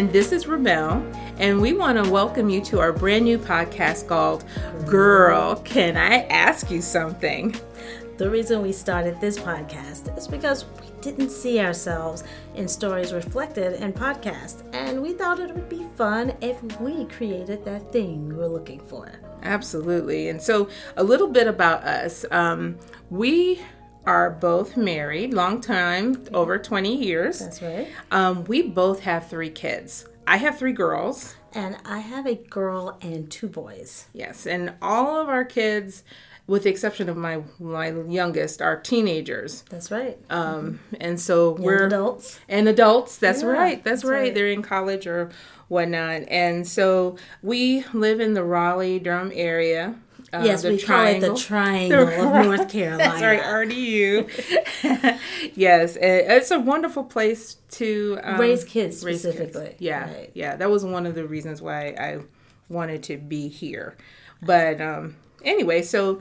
and this is Ramel, and we want to welcome you to our brand new podcast called Girl, Can I Ask You Something? The reason we started this podcast is because we didn't see ourselves in stories reflected in podcasts, and we thought it would be fun if we created that thing we were looking for. Absolutely. And so, a little bit about us. Um, we are both married, long time, over 20 years. That's right. Um, we both have three kids. I have three girls. And I have a girl and two boys. Yes, and all of our kids, with the exception of my my youngest, are teenagers. That's right. Um, and so Young we're adults. and adults. That's Yeah, right. That's, that's right. right. They're in college or whatnot. And so we live in the Raleigh Durham area. Uh, yes, we call it the triangle of North Carolina. That's right, RDU. yes, it- it's a wonderful place to um, Raise kids raise kids. specifically. Yeah, Right. yeah, that was one of the reasons why I wanted to be here. But um, anyway, so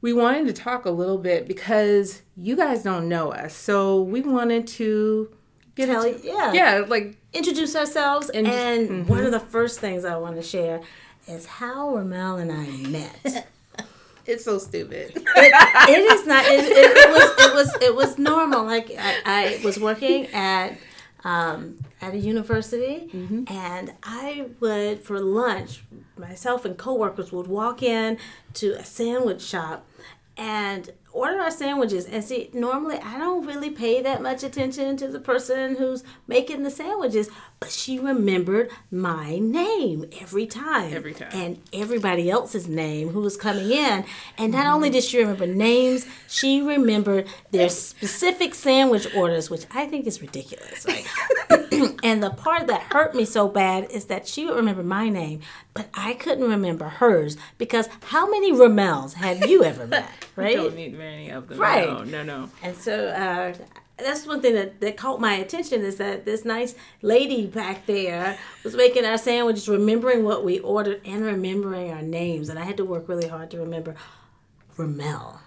we wanted to talk a little bit because you guys don't know us, so we wanted to get Tell into- yeah. yeah, like Introduce ourselves. And- And, mm-hmm. one of the first things I want to share is how Ramel and I met. it's so stupid. it, it is not. It, it, it was. It was. It was normal. Like I, I was working at um, at a university, and I would for lunch. Myself and coworkers would walk in to a sandwich shop and order our sandwiches. And see, normally I don't really pay that much attention to the person who's making the sandwiches, but she remembered my name every time. Every time. And everybody else's name who was coming in. And not only mm-hmm. did she remember names, she remembered their specific sandwich orders, which I think is ridiculous. Right? and the part that hurt me so bad is that she would remember my name, but I couldn't remember hers because how many Ramels have you ever met? Right? don't need many of them. Right. No, no, no. And so uh, that's one thing that, that caught my attention is that this nice lady back there was making our sandwiches, remembering what we ordered and remembering our names. And I had to work really hard to remember Ramel.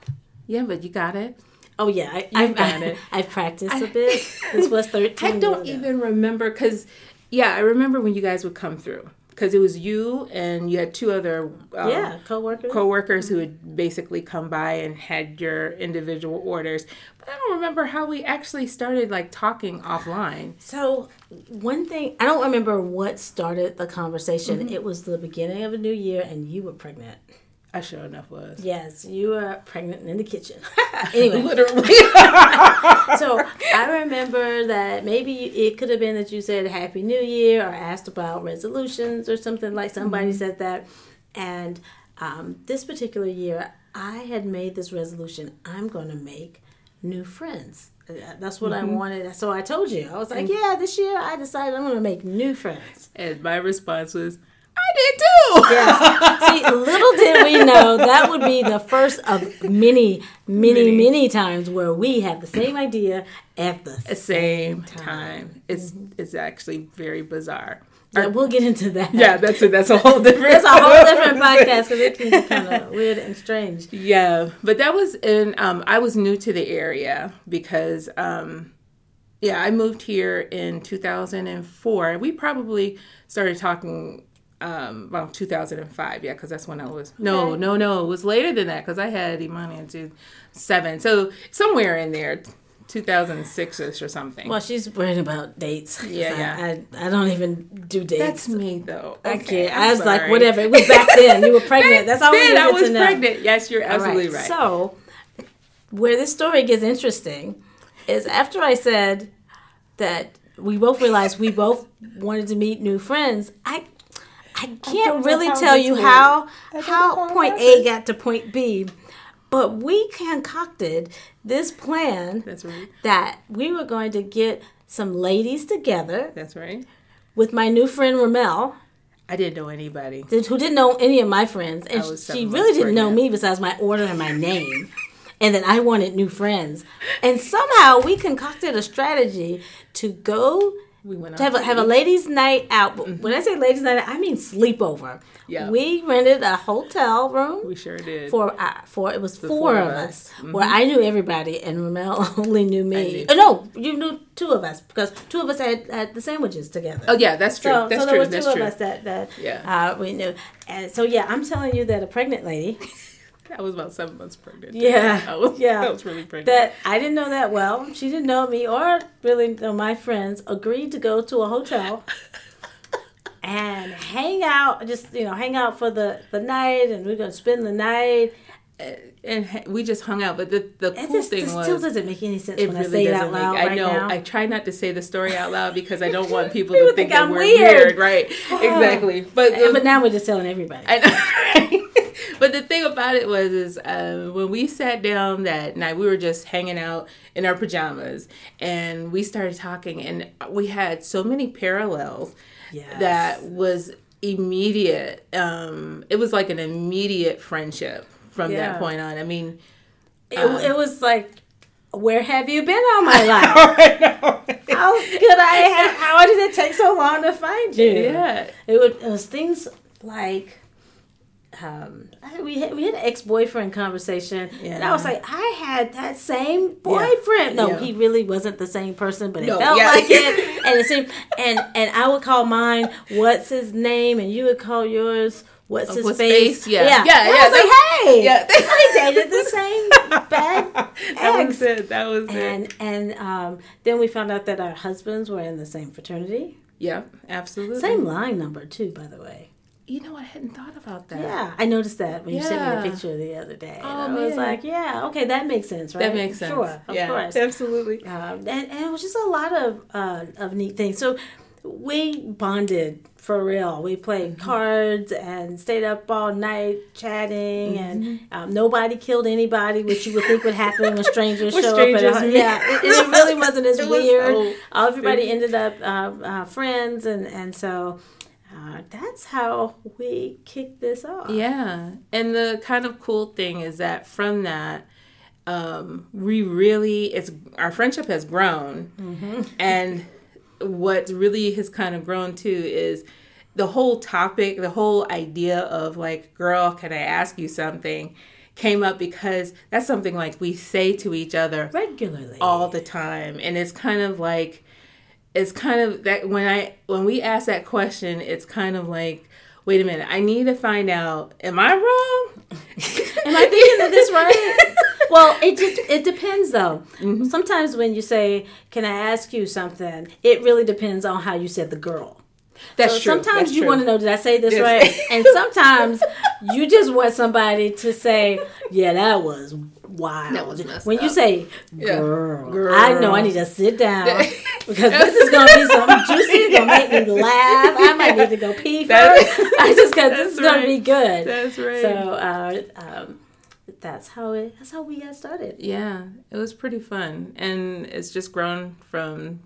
Yeah, but you got it. Oh yeah, I, I've, got it. I've practiced a bit. This was thirteen. I don't even remember because, yeah, I remember when you guys would come through because it was you and you had two other um, Yeah, coworkers. coworkers who would basically come by and had your individual orders. But I don't remember how we actually started like talking offline. So one thing I don't remember what started the conversation. Mm-hmm. It was the beginning of a new year, and you were pregnant. I sure enough was. Yes, you were pregnant in the kitchen. anyway, Literally. so I remember that maybe it could have been that you said Happy New Year or asked about resolutions or something like somebody said that. And um, this particular year, I had made this resolution I'm going to make new friends. Uh, That's what I wanted. So I told you. I was like, yeah, this year I decided I'm going to make new friends. and my response was, I did too. Yes. See, little did we know that would be the first of many, many, Many. many times where we have the same idea at the the same time. It's it's actually very bizarre. Yeah, we'll get into that. Yeah, that's a that's a whole different. It's a whole different podcast because it can be kind of weird and strange. Yeah, but that was in. Um, I was new to the area because, um, yeah, I moved here in 2004. We probably started talking um, about 2005. Yeah, because that's when I was. No, Okay. no, no. It was later than that because I had Imani in 7 So somewhere in there, 2006 ish or something. Well, she's worried about dates Yeah, I, yeah. I, I don't even do dates. that's me though. I Okay, can't. I'm I was like, whatever. It was back then. You were pregnant. That's all we Then needed I was to know. pregnant. Yes, you're All absolutely right. So, where this story gets interesting is after I said that we both realized we both wanted to meet new friends. I I can't know really tell you how how point A got to point B, but we concocted this plan right. that we were going to get some ladies together That's right. with my new friend Ramel, I didn't know anybody. that- who didn't know any of my friends, and she really didn't know me besides my order and my name. And then I wanted new friends. And somehow we concocted a strategy to go we went to have a, have a ladies' night out. But When I say ladies' night, I mean sleepover. Yeah. we rented a hotel room. We sure did. for uh, for it was four, four of us, us. where I knew everybody and Ramel only knew me. knew- Oh, no, you knew two of us because two of us had, had the sandwiches together. Oh yeah, that's true. So, that's so there true. were two That's of true. us that that Yeah. uh, we knew, and so yeah, I'm telling you that a pregnant lady I was about seven months pregnant. Yeah, I was, yeah. I was really pregnant. that I didn't know that well. She didn't know me or really know my friends. Agreed to go to a hotel and hang out, just you know, hang out for the the night, and we're gonna spend the night. And we just hung out. But the the cool this, thing this was still doesn't make any sense it when I really say it out make. loud I know. now. I try not to say the story out loud because I don't want people, People to think, think that I'm we're weird. weird. Right? exactly. But the, but now we're just telling everybody. I know. but the thing about it was, is um, when we sat down that night, we were just hanging out in our pajamas, and we started talking, and we had so many parallels Yes. that was immediate. Um, it was like an immediate friendship from Yeah. that point on. I mean, it, um, it was like, where have you been all my life? I know. how could I? Have, how did it take so long to find you? Yeah. It, would, it was things like. Um, we had, we had an ex boyfriend conversation, and I was like, I had that same boyfriend. No, Yeah. he really wasn't the same person, but it No, felt yeah. like it, and it seemed, and and I would call mine, what's his name, and you would call yours, what's his What's face? face? Yeah. yeah, Yeah, yeah, I was like, hey, yeah. we dated the same bad That ex. was it. That was it. And and um, then we found out that our husbands were in the same fraternity, Yeah, absolutely. same line number too, by the way. You know, I hadn't thought about that. Yeah, I noticed that when you sent me Yeah. the picture the other day. Oh, and I was like, yeah, okay, that makes sense, right? That makes sense. Sure, of yeah, course. absolutely. Um, and, and it was just a lot of uh, of neat things. So we bonded for real. We played Mm-hmm. cards and stayed up all night chatting, and Mm-hmm. um, nobody killed anybody, which you would think would happen when strangers show strangers up. At yeah, it, it really wasn't as It was weird. so Everybody ended up uh, uh, friends, and and so. Uh, that's how we kicked this off. Yeah. And the kind of cool thing is that from that, um, we really, it's our friendship has grown. And what really has kind of grown too is the whole topic, the whole idea of like, girl, can I ask you something? came up because that's something like we say to each other regularly. all the time and it's kind of like it's kind of that when i when we ask that question it's kind of like wait a minute i need to find out am i wrong Am I thinking of this right? well, it just it depends though. Mm-hmm. Sometimes when you say, "Can I ask you something?" it really depends on how you said the girl. that's So true sometimes That's you true. want to know, did I say this Yes. right? And sometimes you just want somebody to say, "Yeah, that was wild." That was messed when you up. say, Yeah. "Girl," Girl. I know I need to sit down because this is gonna be something juicy. It's gonna make me laugh. I might need to go pee That- first. I just because this is That's gonna be good. that's right So uh, um, that's how it. That's how we got started. yeah it was pretty fun and it's just grown from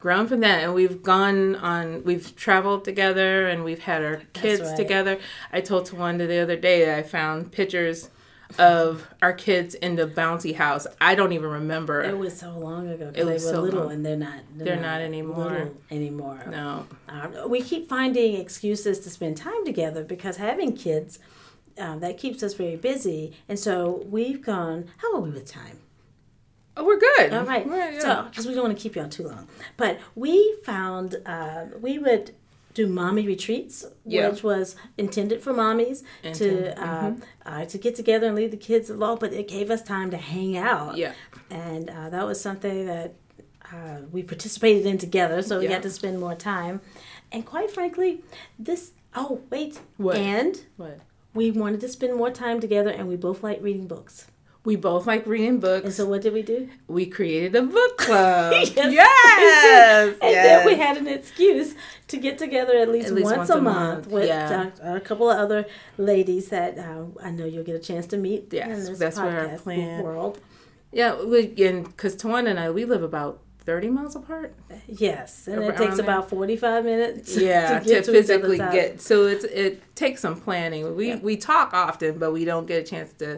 grown from that and we've gone on we've traveled together and we've had our kids right. together i told tawanda the other day that i found pictures of our kids in the bouncy house i don't even remember It was so long ago It because they was were so little long. and they're not. They're not anymore. little anymore. no Um, we keep finding excuses to spend time together because having kids um, that keeps us very busy, and so we've gone. How are we with time? oh we're good All right. Yeah. So, because we don't want to keep y'all too long, but we found uh, we would do mommy retreats, Yeah. which was intended for mommies to uh, uh, to get together and leave the kids alone, but it gave us time to hang out. yeah and uh, that was something that uh, we participated in together, so we Yeah. got to spend more time. And quite frankly, this oh wait, What? and what we wanted to spend more time together, and we both like reading books. we both like reading books And so what did we do? we created a book club Yes, yes. And yes. then we had an excuse to get together at least, At least once, once a, a month, month, with yeah. uh, a couple of other ladies that uh, I know you'll get a chance to meet. Yes, that's what our plan- world. yeah we and because Tawanda and i we live about 30 miles apart Yes, and it takes there. about forty-five minutes. yeah to to, get to, physically get so it's it takes some planning we Yeah. we talk often but we don't get a chance to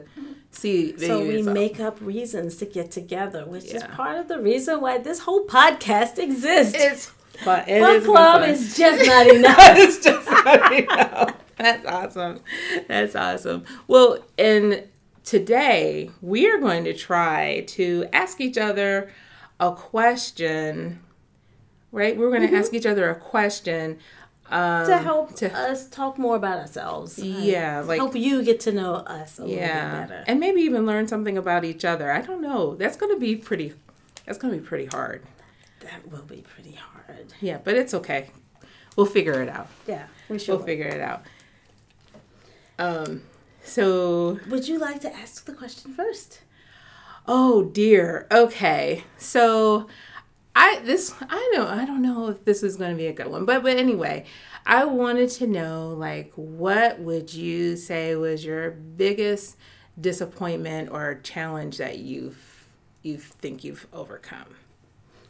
see. So we yourself. make up reasons to get together, which is part of the reason why this whole podcast exists. It's fun. It Book club is just not enough. it's just not enough. That's awesome. That's awesome. Well, and today we are going to try to ask each other a question. Right? We're going to ask each other a question um, to help to- us talk more about ourselves. Yeah, like help you get to know us a yeah, little bit better. and maybe even learn something about each other. I don't know. That's going to be pretty. That's going to be pretty hard. That will be pretty hard. Yeah, but it's okay. We'll figure it out. Yeah, we should. We'll figure it out. Um. So Would you like to ask the question first? Oh dear. Okay. So I this I don't I don't know if this is going to be a good one. But but anyway, I wanted to know like what would you say was your biggest disappointment or challenge that you've you think you've overcome?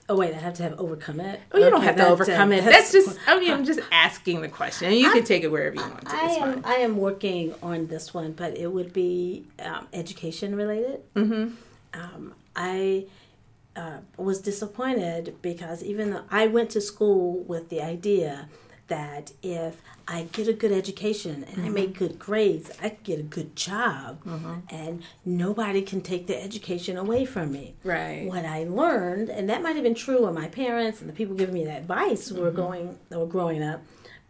Oh wait, I have to have overcome it. Oh, you don't Okay, have to overcome that- it. That's just I mean I'm just asking the question. You can take it wherever you want to. I am fine. I am working on this one, but it would be um, education related. Mm-hmm. Um, I uh, was disappointed because even though I went to school with the idea that if I get a good education and I make mm-hmm. good grades, I get a good job, mm-hmm. and nobody can take the education away from me. Right. What I learned, and that might have been true when my parents and the people giving me that advice who were mm-hmm. going, were growing up.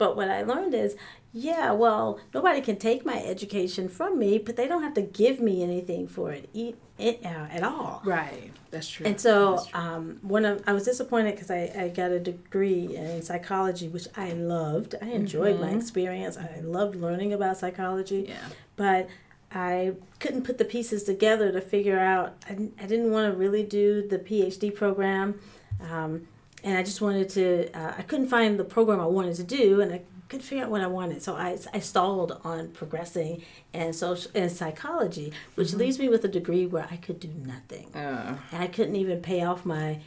But what I learned is, yeah, well, nobody can take my education from me, but they don't have to give me anything for it, eat it uh, at all. Right. That's true. And so, true. um, when I, I was disappointed because I, I got a degree in psychology, which I loved. I enjoyed my experience. I loved learning about psychology. Mm-hmm. yeah. But I couldn't put the pieces together to figure out. I, didn't- I didn't want to really do the PhD program. Um, and I just wanted to, uh, I couldn't find the program I wanted to do, and I couldn't figure out what I wanted. So I, I stalled on progressing in, social, in psychology, which leaves me with a degree where I could do nothing. Uh, and I couldn't even pay off my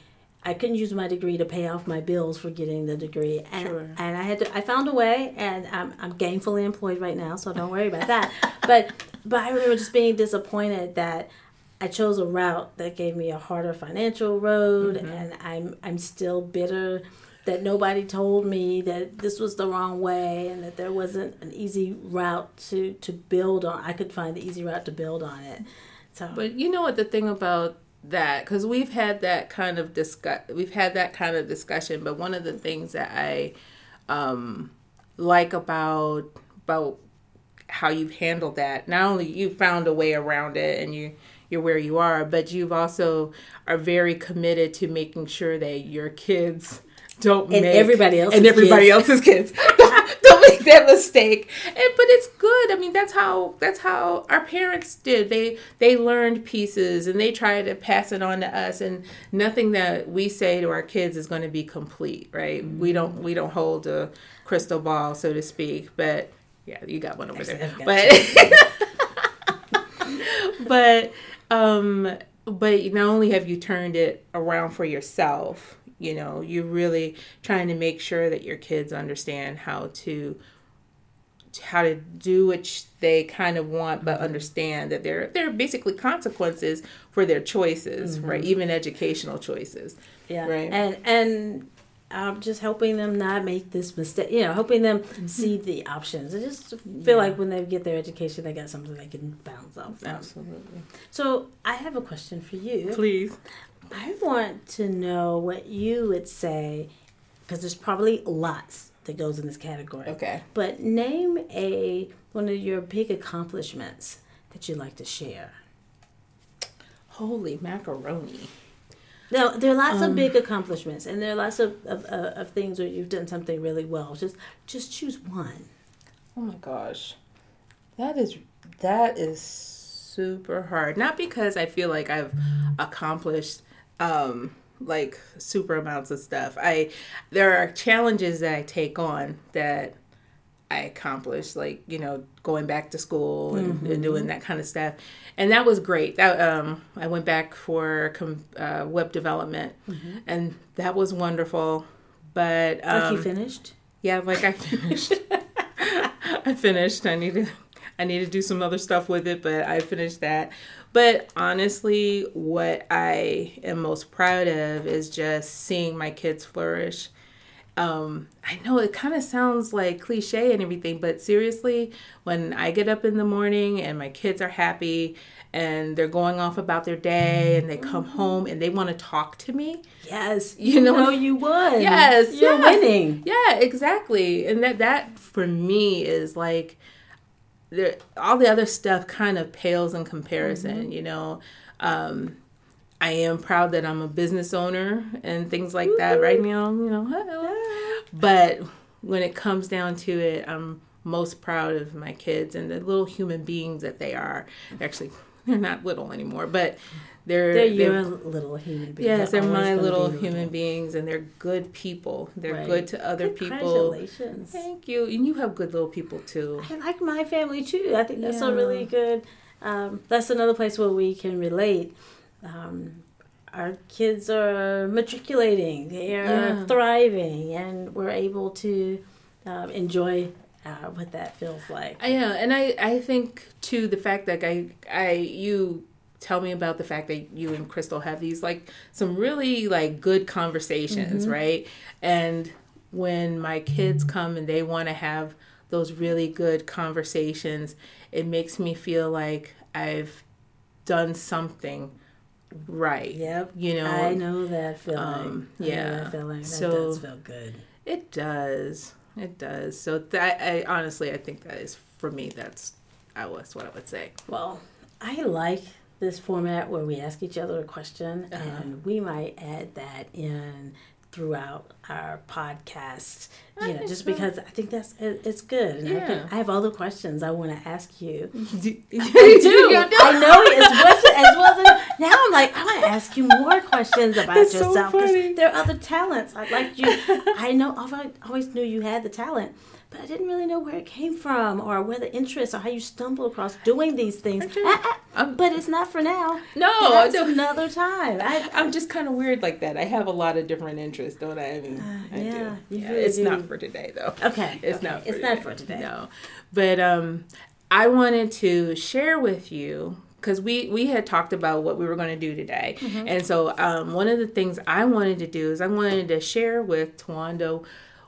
I couldn't use my degree to pay off my bills for getting the degree. And Sure. and I had to I found a way and I'm I'm gainfully employed right now so don't worry about that. But but I remember just being disappointed that I chose a route that gave me a harder financial road and I'm I'm still bitter that nobody told me that this was the wrong way and that there wasn't an easy route to to build on I could find the easy route to build on it so But you know what the thing about that because we've had that kind of discuss we've had that kind of discussion. But one of the things that I um, like about about how you've handled that, not only you found a way around it and you you're where you are, but you've also are very committed to making sure that your kids don't And make everybody else's and everybody kids. else's kids. Don't make that mistake. And but it's good. I mean that's how that's how our parents did. They they learned pieces and they try to pass it on to us. And nothing that we say to our kids is going to be complete right? Mm-hmm. We don't we don't hold a crystal ball so to speak. But yeah you got one over there. But but um but not only have you turned it around for yourself you know you're really trying to make sure that your kids understand how to how to do what they kind of want but understand that there there are basically consequences for their choices right even educational choices Yeah. Right. And and um, just helping them not make this mistake. You know, helping them Mm-hmm. see the options. I just feel like when they get their education, they got something they can bounce off. From. absolutely So I have a question for you. please I want to know what you would say, because there's probably lots that goes in this category. okay But name a one of your big accomplishments that you'd like to share. holy macaroni Now, there are lots Um, of big accomplishments, and there are lots of, of, of, of things where you've done something really well. Just just choose one. Oh my gosh. That is that is super hard. Not because I feel like I've accomplished um like super amounts of stuff. I there are challenges that I take on that I accomplished, like you know, going back to school and, and doing that kind of stuff, and that was great. That um, I went back for com- uh, web development, and that was wonderful. But um, Like you finished. yeah, like I finished. I finished. I need to. I need to do some other stuff with it, but I finished that. But honestly, what I am most proud of is just seeing my kids flourish. Um, I know it kind of sounds like cliche and everything, but seriously, when I get up in the morning and my kids are happy and they're going off about their day and they come home and they want to talk to me. Yes, you know, know you won. Yes, you're yeah. winning. Yeah, exactly. And that that for me is like there, all the other stuff kind of pales in comparison, mm-hmm. you know. Um, I am proud that I'm a business owner and things like Woo-hoo. that right now, you know. But when it comes down to it, I'm most proud of my kids and the little human beings that they are. Actually, they're not little anymore, but they're they're your little human beings. Yes, they're, they're my little human beings, and they're good people. They're right. good to other people. Congratulations! Thank you, and you have good little people too. I like my family too. I think that's yeah. a really good. Um, that's another place where we can relate. Um, our kids are matriculating; they are yeah. thriving, and we're able to um, enjoy uh, what that feels like. I know, and I I think too the fact that I I you tell me about the fact that you and Crystal have these like some really like good conversations, mm-hmm. right? And when my kids come and they want to have those really good conversations, it makes me feel like I've done something right. Yep. You know, I know that feeling. Um, yeah. that feeling. That so does feel good. It does. It does. So that I honestly I think that is for me that's I was what I would say. Well, I like this format where we ask each other a question, uh-huh. and we might add that in throughout our podcast. You know, just because I think that's it's good, and yeah. I, can, I have other questions I want to ask you. I do. I know as much as well. As, now I'm like I want to ask you more questions about that's yourself because so there are other talents. I like you. I know. I always knew you had the talent but I didn't really know where it came from or where the interest or how you stumble across doing these things. I, I, but it's not for now. No, That's another time. I, am just kind of weird like that. I have a lot of different interests, don't I? I mean, uh, I yeah, do. Yeah, really it's do. not for today though. Okay, it's okay. not. For it's today. not for today. No, but um, I wanted to share with you because we we had talked about what we were going to do today mm-hmm. and so um, one of the things i wanted to do is i wanted to share with Tawanda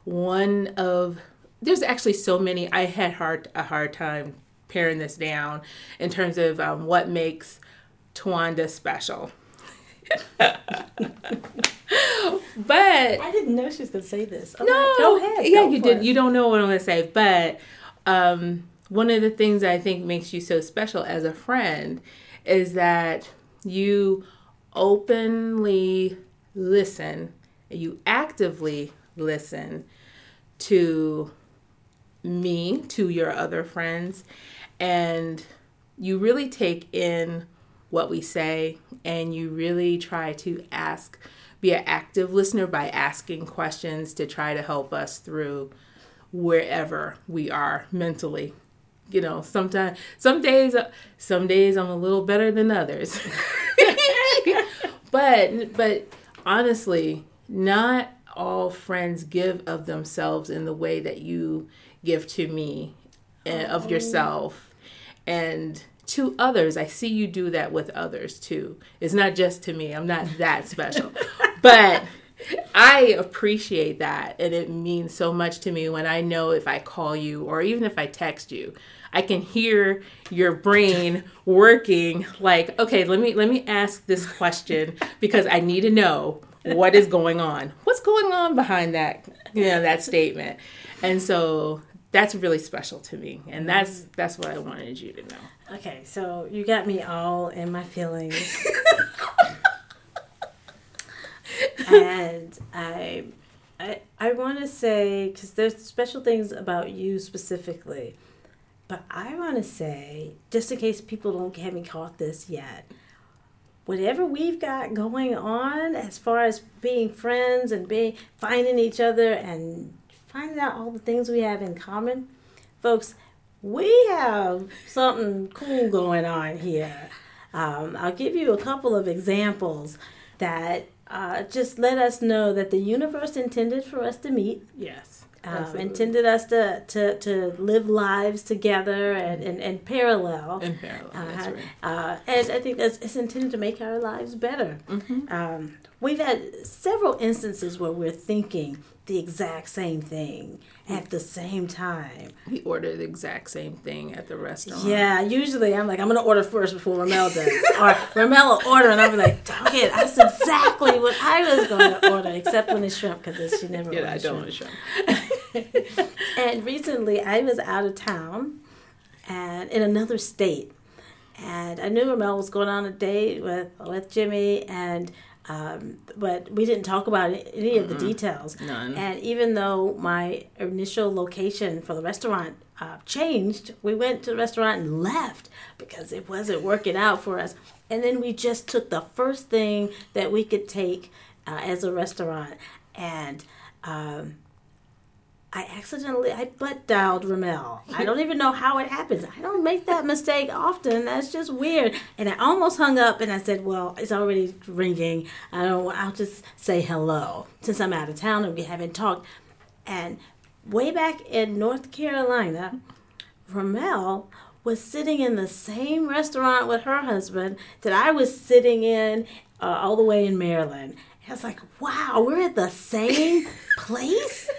one of there's actually so many. I had hard a hard time paring this down in terms of um, what makes Tawanda special. but I didn't know she was going to say this. Okay, no, go ahead. Yeah, go you did. It. You don't know what I'm going to say, but um, one of the things I think makes you so special as a friend is that you openly listen, you actively listen to me to your other friends and you really take in what we say and you really try to ask be an active listener by asking questions to try to help us through wherever we are mentally. You know sometimes some days some days i'm a little better than others. But but honestly not all friends give of themselves in the way that you give to me and of oh. yourself and to others. I see you do that with others too. It's not just to me. I'm not that special. but I appreciate that and it means so much to me when I know if I call you or even if I text you, I can hear your brain working like, okay, let me let me ask this question because I need to know what is going on. What's going on behind that, you know, that statement. And so that's really special to me. And mm-hmm. that's that's what i wanted you to know. Okay so you got me all in my feelings. And i i i want to say because there's special things about you specifically but i want to say just in case people don't haven't caught this yet whatever we've got going on as far as being friends and being finding each other and finding out all the things we have in common, folks, we have something cool going on here. Um, I'll give you a couple of examples that uh, just let us know that the universe intended for us to meet. Yes. um, intended us to, to, to live lives together and, and, and parallel. In parallel, that's Uh, right. uh, and I think that's it's intended to make our lives better. Mm-hmm. Um, we've had several instances where we're thinking the exact same thing at the same time. We order the exact same thing at the restaurant. Yeah, usually I'm like, I'm gonna order first before Ramel does, or Ramel will order, and I'll be like, dang it, that's exactly what I was going to order, except when it's shrimp because she never. Yeah, I don't shrimp. want shrimp. And recently, I was out of town, and in another state, and I knew Ramel was going on a date with with Jimmy, and um, but we didn't talk about any of the details. None. And even though my initial location for the restaurant uh, changed, we went to the restaurant and left because it wasn't working out for us. And then we just took the first thing that we could take uh, as a restaurant, and. Um, I accidentally I butt dialed Ramel. I don't even know how it happens. I don't make that mistake often. That's just weird. And I almost hung up and I said, "Well, it's already ringing. I don't. I'll just say hello since I'm out of town and we haven't talked." And way back in North Carolina, Ramel was sitting in the same restaurant with her husband that I was sitting in uh, all the way in Maryland. I was like, wow, we're at the same place?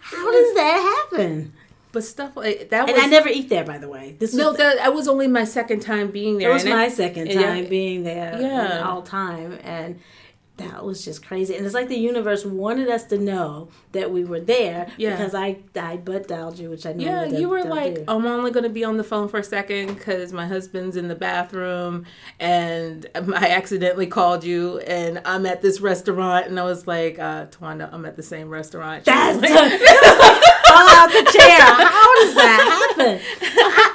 How does that happen? But stuff like that was And I never eat there, by the way. This no. was, That, that was only my second time being there. it was my it- second time being there Yeah. all time. And that was just crazy. And it's like the universe wanted us to know that we were there Yeah. because I, I butt dialed you, which I know Yeah, you were like, do. I'm only going to be on the phone for a second because my husband's in the bathroom and I accidentally called you and I'm at this restaurant and I was like, uh, Tawanda, I'm at the same restaurant. She That's the, fall out the chair. How does that happen?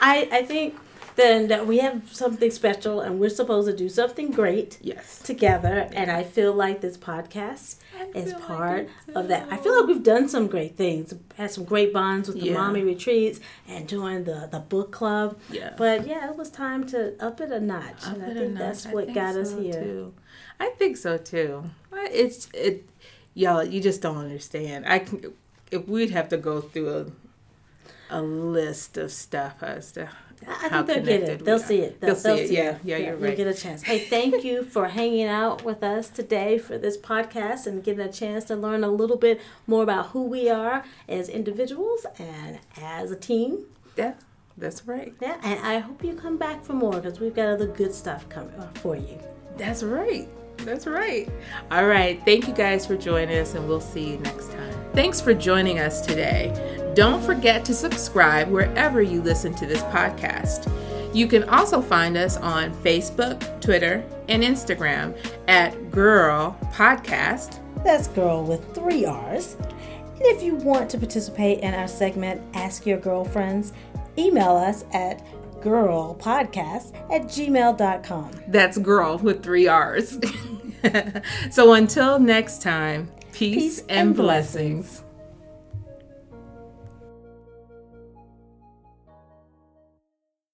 I, I think then that we have something special and we're supposed to do something great yes. together. And I feel like this podcast is feel like part of that. I feel like we've done some great things, had some great bonds with the Yeah. mommy retreats and doing the, the book club. Yeah. But yeah, it was time to up it a notch. and I Up it a think that's I what think got us so, here. Too. I think so too. It's it, y'all. You just don't understand. I can. If we'd have to go through a, a list of stuff as to I think they'll get it. They'll see it. They'll, see it. Yeah, yeah, you're right. You'll get a chance. Hey, thank you for hanging out with us today for this podcast and getting a chance to learn a little bit more about who we are as individuals and as a team. Yeah, that's right. Yeah, and I hope you come back for more because we've got other good stuff coming uh, for you. That's right. That's right. All right. Thank you guys for joining us, and we'll see you next time. Thanks for joining us today. Don't forget to subscribe wherever you listen to this podcast. You can also find us on Facebook, Twitter, and Instagram at Girl Podcast. That's girl with three R's. And if you want to participate in our segment, Ask Your Girlfriends, email us at girlpodcast at gmail.com. That's girl with three R's. so until next time, peace, Peace and and blessings.